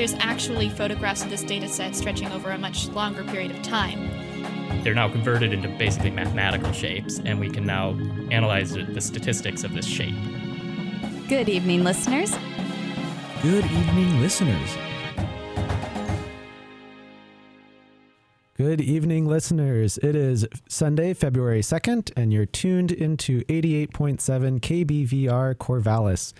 There's actually photographs of this data set stretching over a much longer period of time. They're now converted into basically mathematical shapes, and we can now analyze the statistics of this shape. Good evening, listeners. Good evening, listeners. Good evening, listeners. It is Sunday, February 2nd, and you're tuned into 88.7 KBVR Corvallis.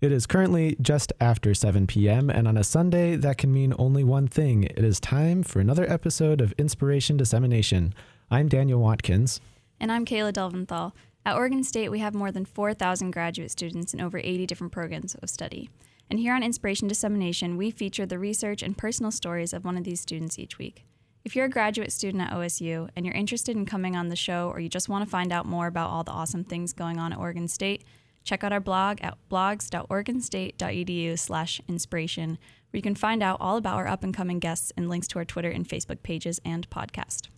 It is currently just after 7 p.m., and on a Sunday, that can mean only one thing. It is time for another episode of Inspiration Dissemination. I'm Daniel Watkins. And I'm Kayla Delventhal. At Oregon State, we have more than 4,000 graduate students in over 80 different programs of study. And here on Inspiration Dissemination, we feature the research and personal stories of one of these students each week. If you're a graduate student at OSU and you're interested in coming on the show or you just want to find out more about all the awesome things going on at Oregon State, check out our blog at blogs.oregonstate.edu slash inspiration, where you can find out all about our up-and-coming guests and links to our Twitter and Facebook pages and podcast.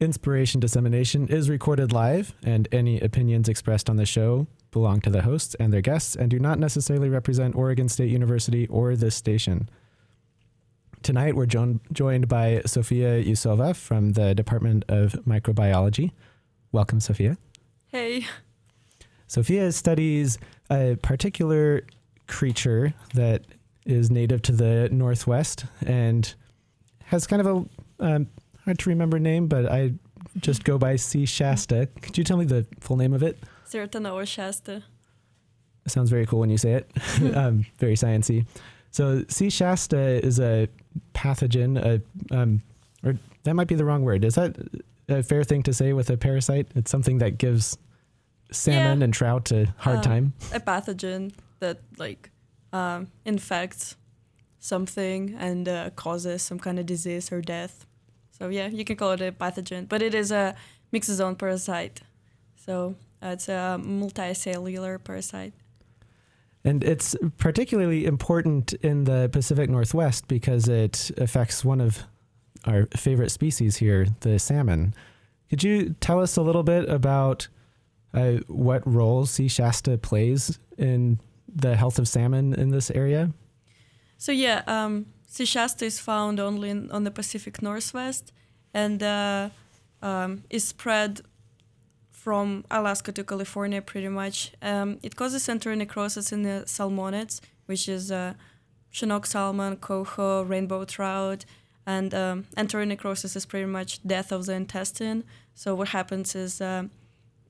Inspiration Dissemination is recorded live, and any opinions expressed on the show belong to the hosts and their guests and do not necessarily represent Oregon State University or this station. Tonight, we're jo- joined by Sophia Yusova from the Department of Microbiology. Welcome, Sophia. Hey. Sofia studies a particular creature that is native to the Northwest and has kind of a um, hard to remember name, but I just go by C. Shasta. Could you tell me the full name of it? Ceratonova Shasta. sounds very cool when you say it. um, very sciencey. So C. Shasta is a pathogen, a, um, or that might be the wrong word. Is that a fair thing to say with a parasite? It's something that gives salmon Yeah. and trout a hard Um, time. A pathogen that like um, infects something and uh, causes some kind of disease or death. So yeah, you can call it a pathogen, but it is a myxozoan parasite. So uh, it's a multicellular parasite. And it's particularly important in the Pacific Northwest because it affects one of our favorite species here, the salmon. Could you tell us a little bit about uh, what role C. Shasta plays in the health of salmon in this area? So yeah, um, C. shasta is found only in, on the Pacific Northwest and uh, um, is spread from Alaska to California pretty much. Um, it causes enteronecrosis in the salmonids, which is uh, Chinook salmon, coho, rainbow trout, and um, enteronecrosis is pretty much death of the intestine. So what happens is uh,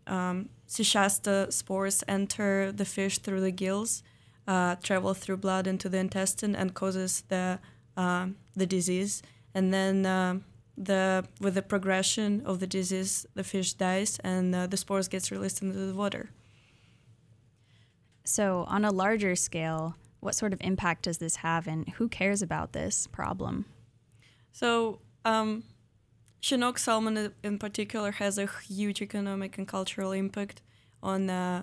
um, sea spores enter the fish through the gills uh, travel through blood into the intestine and causes the um, the disease. And then um the with the progression of the disease, the fish dies and uh, the spores gets released into the water. So, on a larger scale, what sort of impact does this have, and who cares about this problem? So um, Chinook salmon in particular has a huge economic and cultural impact on, uh,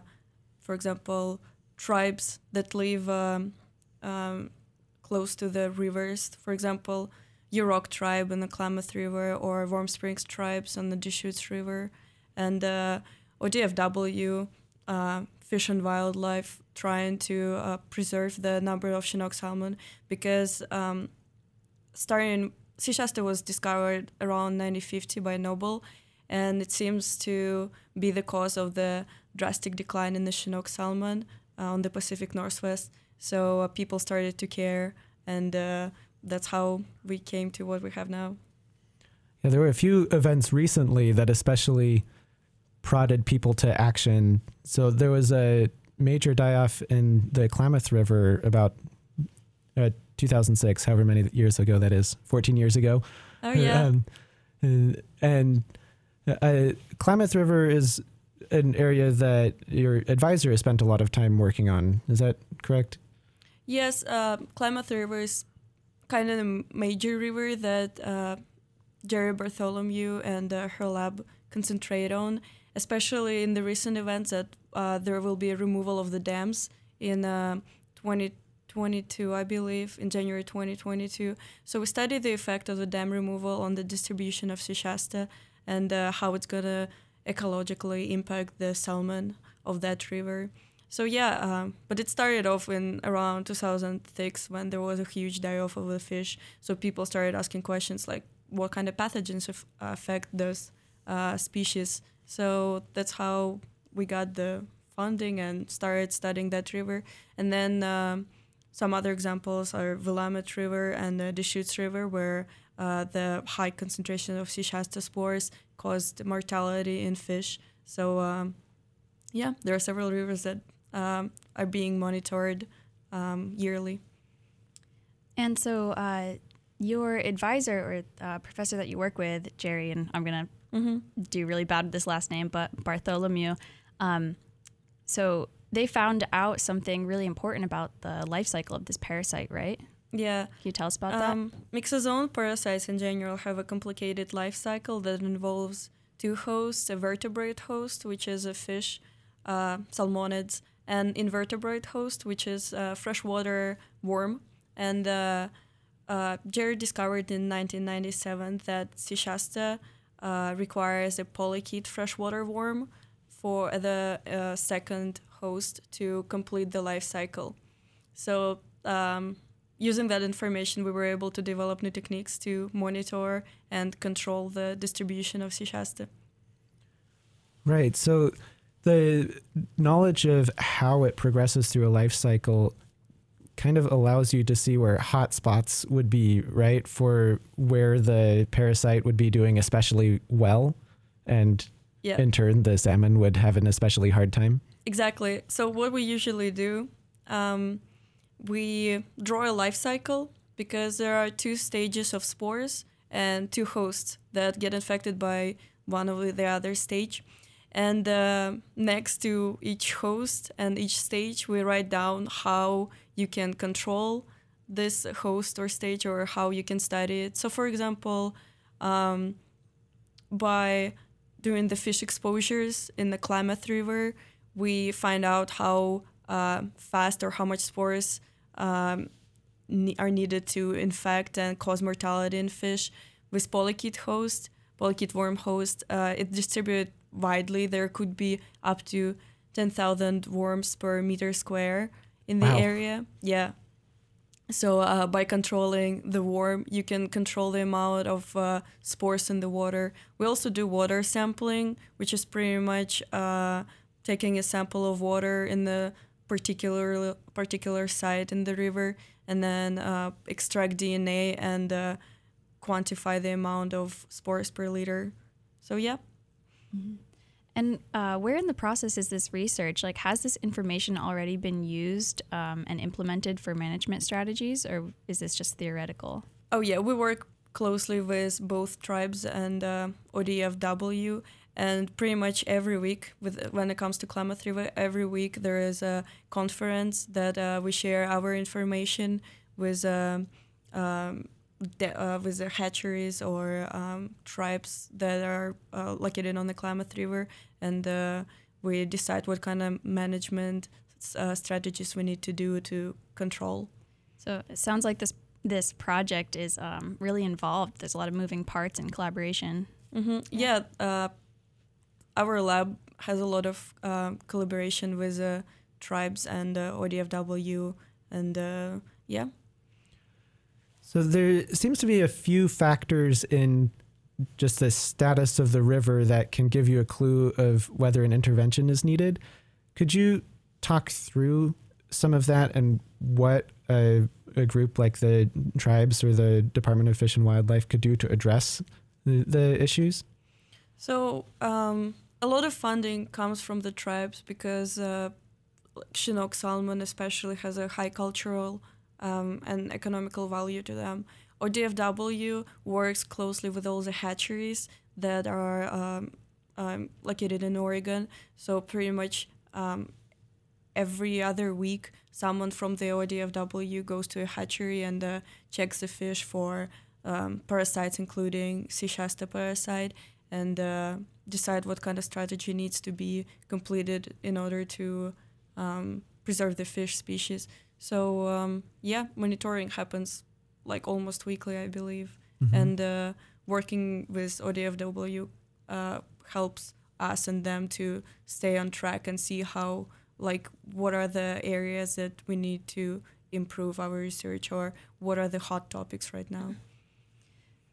for example, tribes that live um, um, close to the rivers. For example, Yurok tribe in the Klamath River or Warm Springs tribes on the Deschutes River, and uh, ODFW, uh, Fish and Wildlife, trying to uh, preserve the number of Chinook salmon because um, starting sea was discovered around 1950 by Noble, and it seems to be the cause of the drastic decline in the Chinook salmon uh, on the Pacific Northwest. So uh, people started to care, and uh, that's how we came to what we have now. Yeah, there were a few events recently that especially prodded people to action. So there was a major die off in the Klamath River about uh, 2006, however many years ago that is, 14 years ago. Oh yeah. Um, and, and uh, Klamath River is an area that your advisor has spent a lot of time working on. Is that correct? Yes, uh, Klamath River is kind of a major river that uh, Jerri Bartholomew and uh, her lab concentrate on, especially in the recent events that uh, there will be a removal of the dams in uh, 2020. 22, I believe, in January 2022. So we studied the effect of the dam removal on the distribution of Shasta and uh, how it's gonna ecologically impact the salmon of that river. So yeah, um, but it started off in around 2006 when there was a huge die-off of the fish. So people started asking questions like, what kind of pathogens affect those uh, species? So that's how we got the funding and started studying that river. And then um, some other examples are Willamette River and the Deschutes River, where uh, the high concentration of C. shasta spores caused mortality in fish. So um, yeah, there are several rivers that um, are being monitored um, yearly. And so, uh, your advisor or uh, professor that you work with, Jerri, and I'm gonna mm-hmm. do really bad with this last name, but Bartholomew. Um, so they found out something really important about the life cycle of this parasite, right? Yeah. Can you tell us about um, that? Myxozoan parasites in general have a complicated life cycle that involves two hosts: a vertebrate host, which is a fish, uh, salmonids, and invertebrate host, which is a freshwater worm. And uh, uh, Jerri discovered in 1997 that C. shasta uh, requires a polychaete freshwater worm for the uh, second host to complete the life cycle. So um, using that information, we were able to develop new techniques to monitor and control the distribution of shasta. Right. So the knowledge of how it progresses through a life cycle kind of allows you to see where hot spots would be, right? For where the parasite would be doing especially well. And yeah. in turn, the salmon would have an especially hard time. Exactly. So, what we usually do, um, we draw a life cycle because there are two stages of spores and two hosts that get infected by one of the other stage. And uh, next to each host and each stage, we write down how you can control this host or stage or how you can study it. So, for example, um, by doing the fish exposures in the Klamath River, we find out how uh, fast or how much spores um, ne- are needed to infect and cause mortality in fish. With polychaete host, polychaete worm host, uh, it distributes widely. There could be up to 10,000 worms per meter square in the wow. area. Yeah. So uh, by controlling the worm, you can control the amount of uh, spores in the water. We also do water sampling, which is pretty much uh, taking a sample of water in the particular particular site in the river, and then uh, extract DNA and uh, quantify the amount of spores per liter. So yeah. Mm-hmm. And uh, where in the process is this research? Like, has this information already been used um, and implemented for management strategies, or is this just theoretical? Oh, yeah, we work closely with both tribes and uh, ODFW. And pretty much every week, with when it comes to Klamath River, every week there is a conference that uh, we share our information with uh, um, de- uh, with the hatcheries or um, tribes that are uh, located on the Klamath River, and uh, we decide what kind of management uh, strategies we need to do to control. So it sounds like this this project is um, really involved. There's a lot of moving parts and collaboration. Mm-hmm. Yeah, uh, our lab has a lot of uh, collaboration with tribes and ODFW, and yeah. So there seems to be a few factors in just the status of the river that can give you a clue of whether an intervention is needed. Could you talk through some of that and what a, a group like the tribes or the Department of Fish and Wildlife could do to address the, the issues? So, um, a lot of funding comes from the tribes because uh, Chinook salmon, especially, has a high cultural um, and economical value to them. ODFW works closely with all the hatcheries that are um, um, located in Oregon. So pretty much um, every other week, someone from the ODFW goes to a hatchery and uh, checks the fish for um, parasites, including C. shasta parasite, and uh, decide what kind of strategy needs to be completed in order to um, preserve the fish species. So um, yeah, monitoring happens like almost weekly, I believe, Mhm. and uh, working with ODFW uh, helps us and them to stay on track and see how like what are the areas that we need to improve our research or what are the hot topics right now.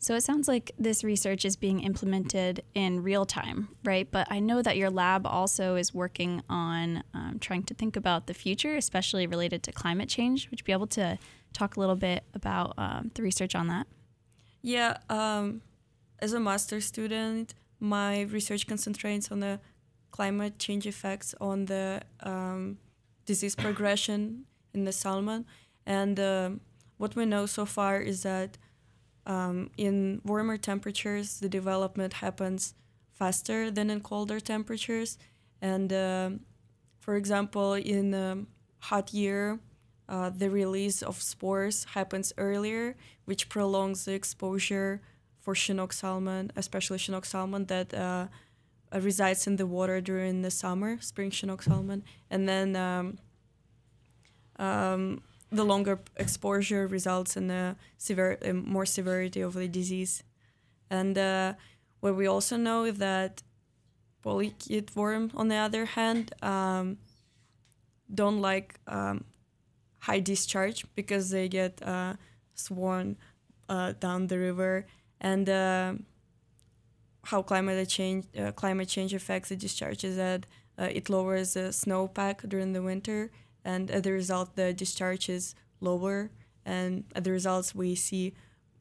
So it sounds like this research is being implemented in real time, right? But I know that your lab also is working on um, trying to think about the future, especially related to climate change. Would you be able to talk a little bit about um, the research on that? Yeah, um, as a master student, my research concentrates on the climate change effects on the um, disease progression in the salmon. And um what we know so far is that um, in warmer temperatures, the development happens faster than in colder temperatures. And um, for example, in a hot year, uh, the release of spores happens earlier, which prolongs the exposure for Chinook salmon, especially Chinook salmon that uh, uh, resides in the water during the summer, spring Chinook salmon. And then um, um, the longer exposure results in a severe, more severity of the disease. And uh, what we also know is that polychaete worm, on the other hand, um, don't like um, high discharge because they get uh, sworn uh, down the river and uh, how climate change uh, climate change affects the discharge is that uh, it lowers the snowpack during the winter and as a result the discharge is lower. And as a result we see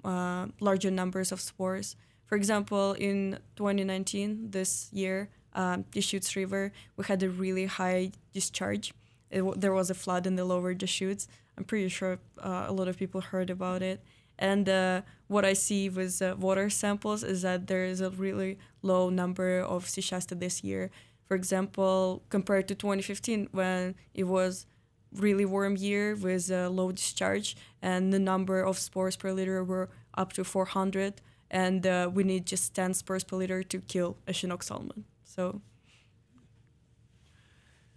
uh, larger numbers of spores. For example in 2019 this year um, Deschutes River we had a really high discharge. It, there was a flood in the lower Deschutes I'm pretty sure uh, a lot of people heard about it. And uh, what I see with uh, water samples is that there is a really low number of C. shasta this year. For example, compared to 2015, when it was really warm year with a low discharge, and the number of spores per liter were up to 400, and uh, we need just 10 spores per liter to kill a Chinook salmon. So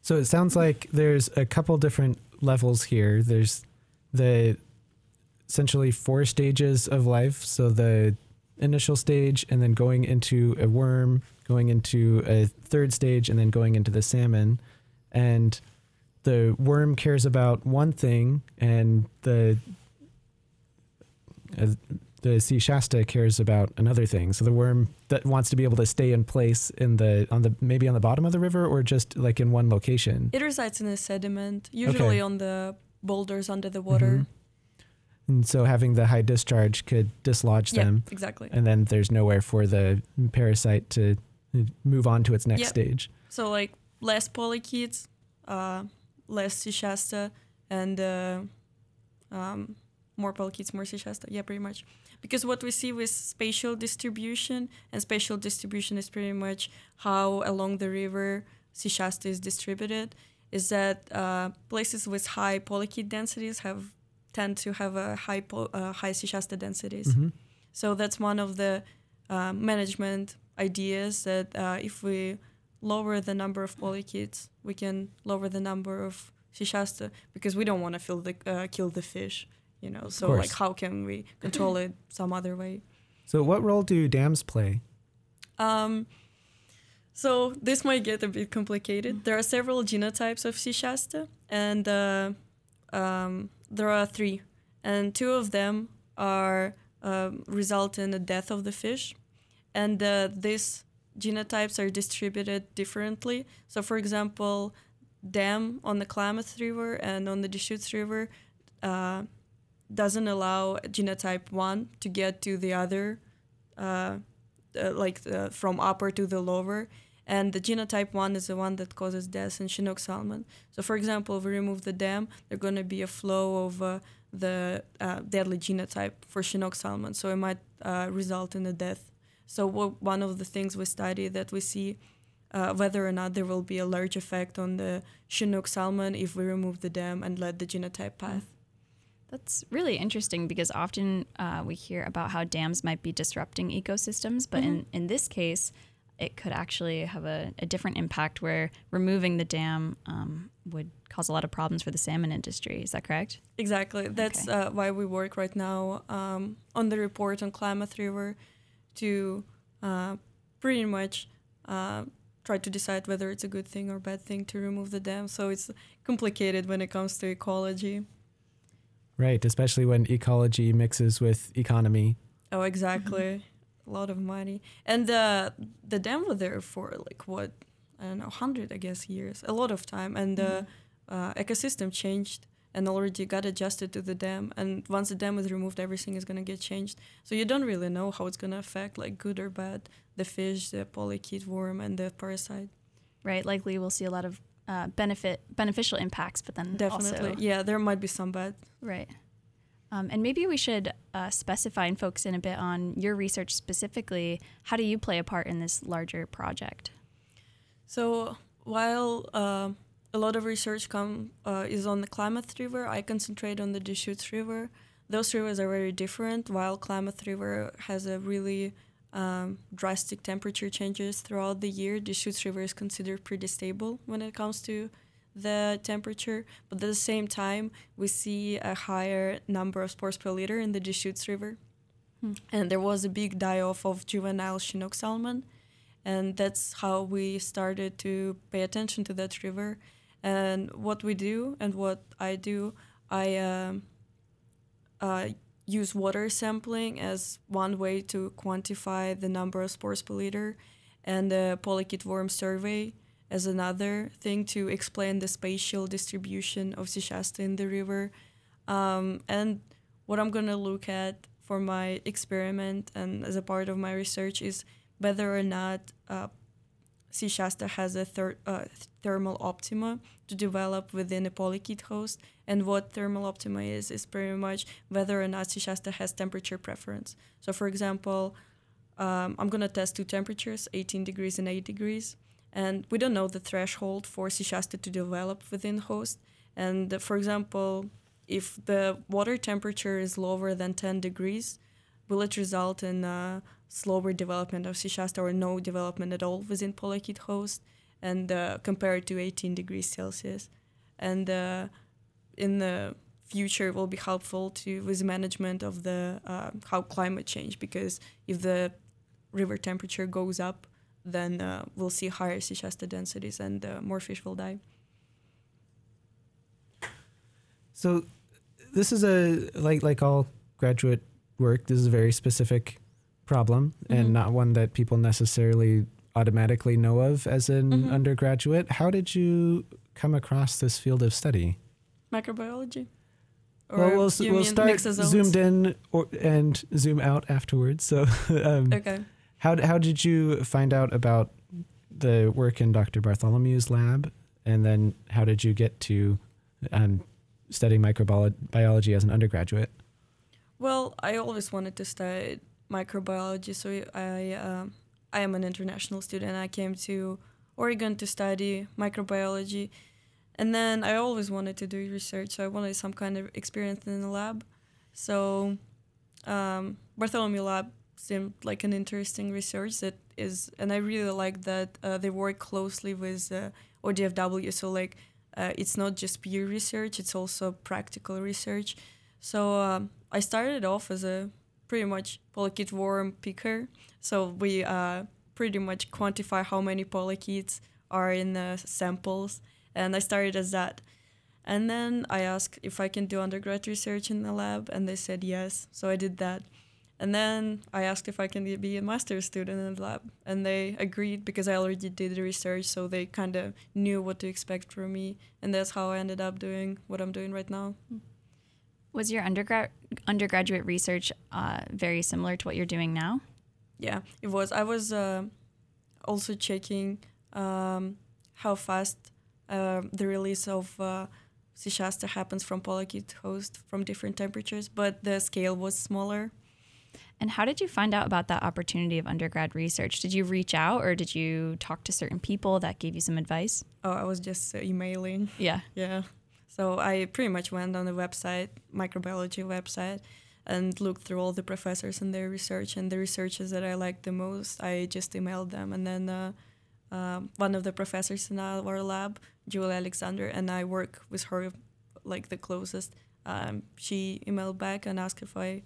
So it sounds like there's a couple different levels here. There's the essentially four stages of life. So the initial stage, and then going into a worm, going into a third stage, and then going into the salmon. And the worm cares about one thing, and the uh, the C. shasta cares about another thing. So the worm that wants to be able to stay in place in the on the maybe on the bottom of the river or just like in one location. it resides in the sediment, usually on the boulders under the water. Mhm. And so having the high discharge could dislodge Yeah, them, exactly. and then there's nowhere for the parasite to move on to its next Yeah. stage. So like less polychaetes, uh, less C. shasta, and uh, um, more polychaetes, more C. shasta. Yeah, pretty much. Because what we see with spatial distribution, and spatial distribution is pretty much how along the river C. shasta is distributed, is that uh, places with high polychaete densities have tend to have a high po- uh, high C. shasta densities. Mhm. So that's one of the uh, management ideas that uh, if we lower the number of polychaetes, we can lower the number of C. shasta because we don't want to fill the uh, kill the fish, you know. So like, how can we control it some other way? So what role do dams play? Um, so this might get a bit complicated. There are several genotypes of C. shasta, and uh, um, there are three, and two of them are um result in the death of the fish, and uh, these genotypes are distributed differently. So, for example, dam on the Klamath River and on the Deschutes River uh, doesn't allow genotype one to get to the other. Uh, uh, like uh, from upper to the lower. And the genotype one is the one that causes death in Chinook salmon. So, for example, if we remove the dam, there's going to be a flow of uh, the deadly genotype for Chinook salmon. So, it might result in a death. So, one of the things we study that we see uh, whether or not there will be a large effect on the Chinook salmon if we remove the dam and let the genotype path. That's really interesting because often uh, we hear about how dams might be disrupting ecosystems, but in, in this case, it could actually have a, a different impact where removing the dam um, would cause a lot of problems for the salmon industry. Is that correct? Exactly. That's Okay. uh, why we work right now um, on the report on Klamath River to uh, pretty much uh, try to decide whether it's a good thing or bad thing to remove the dam. So it's complicated when it comes to ecology. Right, especially when ecology mixes with economy. Oh, exactly. A lot of money. And uh, the dam was there for like what I don't know, hundred I guess years, a lot of time, and the uh, ecosystem changed and already got adjusted to the dam. And once the dam is removed, everything is gonna get changed. So you don't really know how it's gonna affect, like good or bad, the fish, the polychaete worm, and the parasite. Right. Likely we'll see a lot of uh, benefit beneficial impacts, but then Definitely, also yeah, there might be some bad. Right. Um, and maybe we should uh, specify and focus in a bit on your research specifically. How do you play a part in this larger project? So while uh, a lot of research come uh, is on the Klamath River, I concentrate on the Deschutes River. Those rivers are very different. While Klamath River has a really um, drastic temperature changes throughout the year, Deschutes River is considered pretty stable when it comes to the temperature. But at the same time, we see a higher number of spores per liter in the Deschutes River. And there was a big die-off of juvenile Chinook salmon and that's how we started to pay attention to that river and what we do and what i do i um, uh, use water sampling as one way to quantify the number of spores per liter and the polychaete worm survey as another thing to explain the spatial distribution of C. shasta in the river. Um, and what i'm to look at for my experiment and as a part of my research is whether or not uh, C. shasta has a ther- uh, thermal optima to develop within a polychaete host. And what thermal optima is, is pretty much whether or not C. shasta has temperature preference. So, for example, um, I'm going to test two temperatures, 18 degrees and 8 degrees. And we don't know the threshold for C. shasta to develop within host. And uh, for example, if the water temperature is lower than 10 degrees, will it result in slower development of C. shasta or no development at all within polychaete host and uh, compared to 18 degrees celsius? And uh, in the future it will be helpful to with management of the uh, how climate change because if the river temperature goes up then uh, we'll see higher C. shasta densities and uh, more fish will die. So this is a like like all graduate work, this is a very specific problem Mhm. and not one that people necessarily automatically know of as an Mhm. undergraduate. How did you come across this field of study? microbiology well, we'll, we'll start zoomed in or, and zoom out afterwards. So, um, okay how how did you find out about the work in Dr. Bartholomew's lab, and then how did you get to um, studying microbiology as an undergraduate? Well, I always wanted to study microbiology, so I um, I am an international student. I came to Oregon to study microbiology, and then I always wanted to do research. So I wanted some kind of experience in the lab. So um, Bartholomew Lab seemed like an interesting research that is, and I really like that uh, they work closely with uh, ODFW. So like, uh, it's not just peer research; it's also practical research. So um, I started off as a pretty much polychaete worm picker. So we uh, pretty much quantify how many polychaetes are in the samples, and I started as that. And then I asked if I can do undergrad research in the lab, and they said yes. So I did that. And then I asked if I can be a master's student in the lab, and they agreed because I already did the research, so they kind of knew what to expect from me, and that's how I ended up doing what I'm doing right now. Was your undergrad undergraduate research uh, very similar to what you're doing now? Yeah, it was. I was uh, also checking um, how fast uh, the release of uh, Shasta happens from polychaete host from different temperatures, but the scale was smaller. And how did you find out about that opportunity of undergrad research? Did you reach out or did you talk to certain people that gave you some advice? Oh, I was just uh, emailing. Yeah. Yeah. So I pretty much went on the website, microbiology website, and looked through all the professors and their research and the researchers that I liked the most. I just emailed them, and then uh, uh, one of the professors in our lab, Julie Alexander, and I work with her like the closest. Um, she emailed back and asked if I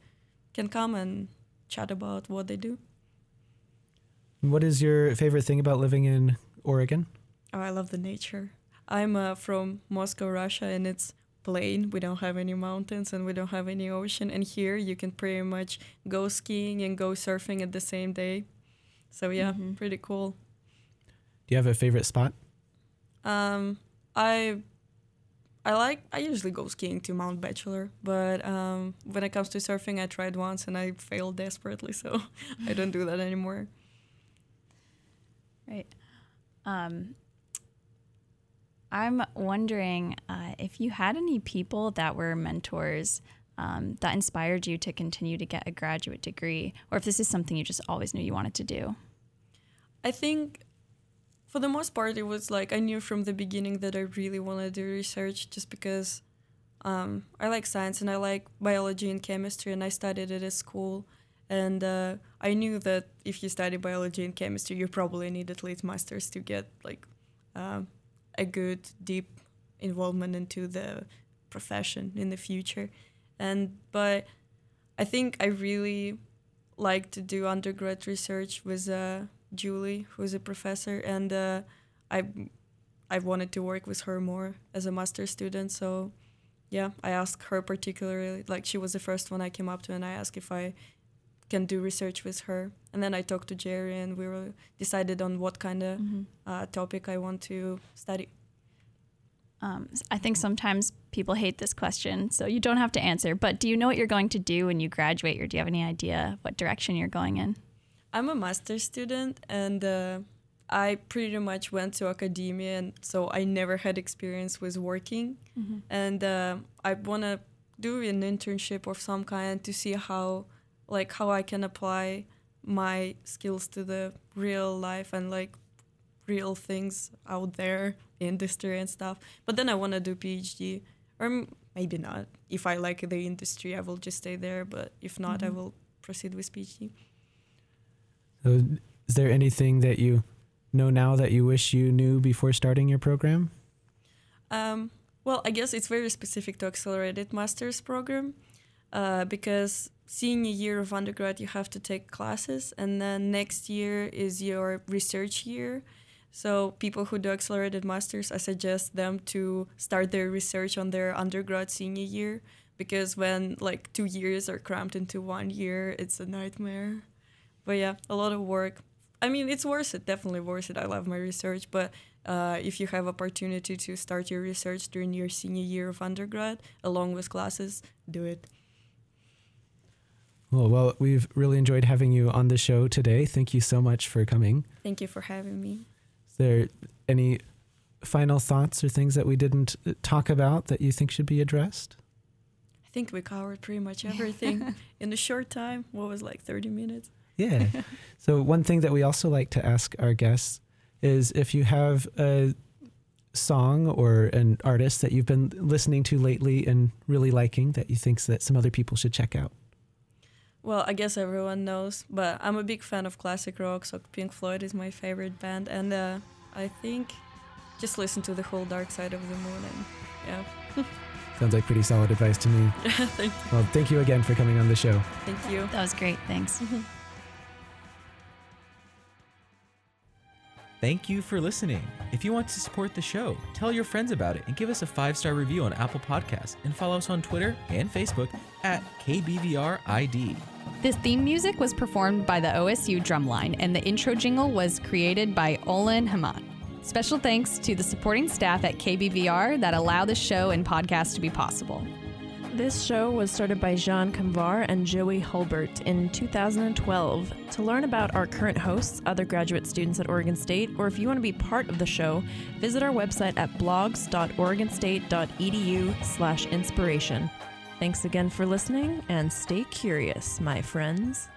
can come and chat about what they do. What is your favorite thing about living in Oregon? Oh, I love the nature. I'm uh, from Moscow, Russia, and it's plain. We don't have any mountains and we don't have any ocean. And here you can pretty much go skiing and go surfing at the same day. So yeah, mm-hmm. pretty cool. Do you have a favorite spot? Um, I I like I usually go skiing to Mount Bachelor, but um, when it comes to surfing, I tried once and I failed desperately, so I don't do that anymore. Right. Um, I'm wondering uh, if you had any people that were mentors um, that inspired you to continue to get a graduate degree, or if this is something you just always knew you wanted to do. I think for the most part, it was like I knew from the beginning that I really wanted to do research just because um, I like science and I like biology and chemistry, and I studied it at school. And uh, I knew that if you study biology and chemistry, you probably need at least masters to get like um, a good deep involvement into the profession in the future. And but I think I really like to do undergrad research with uh, Julie, who's a professor, and uh, I I wanted to work with her more as a master student. So yeah, I asked her particularly, like she was the first one I came up to, and I asked if I can do research with her. And then I talked to Jerri, and we were decided on what kind of mm-hmm. uh, topic I want to study. Um, I think sometimes people hate this question, so you don't have to answer. But do you know what you're going to do when you graduate, or do you have any idea what direction you're going in? I'm a master's student and uh, I pretty much went to academia, and so I never had experience with working. Mm-hmm. And uh, I want to do an internship of some kind to see how, like, how I can apply my skills to the real life and like real things out there, industry and stuff. But then I want to do PhD, or maybe not. If I like the industry, I will just stay there. But if not, mm-hmm. I will proceed with PhD. Is there anything that you know now that you wish you knew before starting your program? Um, well, I guess it's very specific to accelerated master's program uh, because senior year of undergrad you have to take classes, and then next year is your research year. So people who do accelerated masters, I suggest them to start their research on their undergrad senior year because when like two years are crammed into one year, it's a nightmare. But yeah, a lot of work. I mean, it's worth it. Definitely worth it. I love my research, but uh, if you have opportunity to start your research during your senior year of undergrad, along with classes, do it. Well, well, we've really enjoyed having you on the show today. Thank you so much for coming. Thank you for having me. Is there any final thoughts or things that we didn't uh, talk about that you think should be addressed? I think we covered pretty much everything in a short time. What was like 30 minutes? Yeah. so, one thing that we also like to ask our guests is if you have a song or an artist that you've been listening to lately and really liking that you think that some other people should check out. Well, I guess everyone knows, but I'm a big fan of classic rock, so Pink Floyd is my favorite band, and uh, I think just listen to the whole Dark Side of the Moon, and yeah. Sounds like pretty solid advice to me. thank. Well, thank you again for coming on the show. Thank you. That was great. Thanks. Thank you for listening. If you want to support the show, tell your friends about it and give us a five star review on Apple Podcasts and follow us on Twitter and Facebook at KBVRID. This theme music was performed by the OSU Drumline, and the intro jingle was created by Olin Haman. Special thanks to the supporting staff at KBVR that allow the show and podcast to be possible. This show was started by Zhian Kamvar and Joey Hulbert in 2012. To learn about our current hosts, other graduate students at Oregon State, or if you want to be part of the show, visit our website at blogs.oregonstate.edu/inspiration. Thanks again for listening and stay curious, my friends.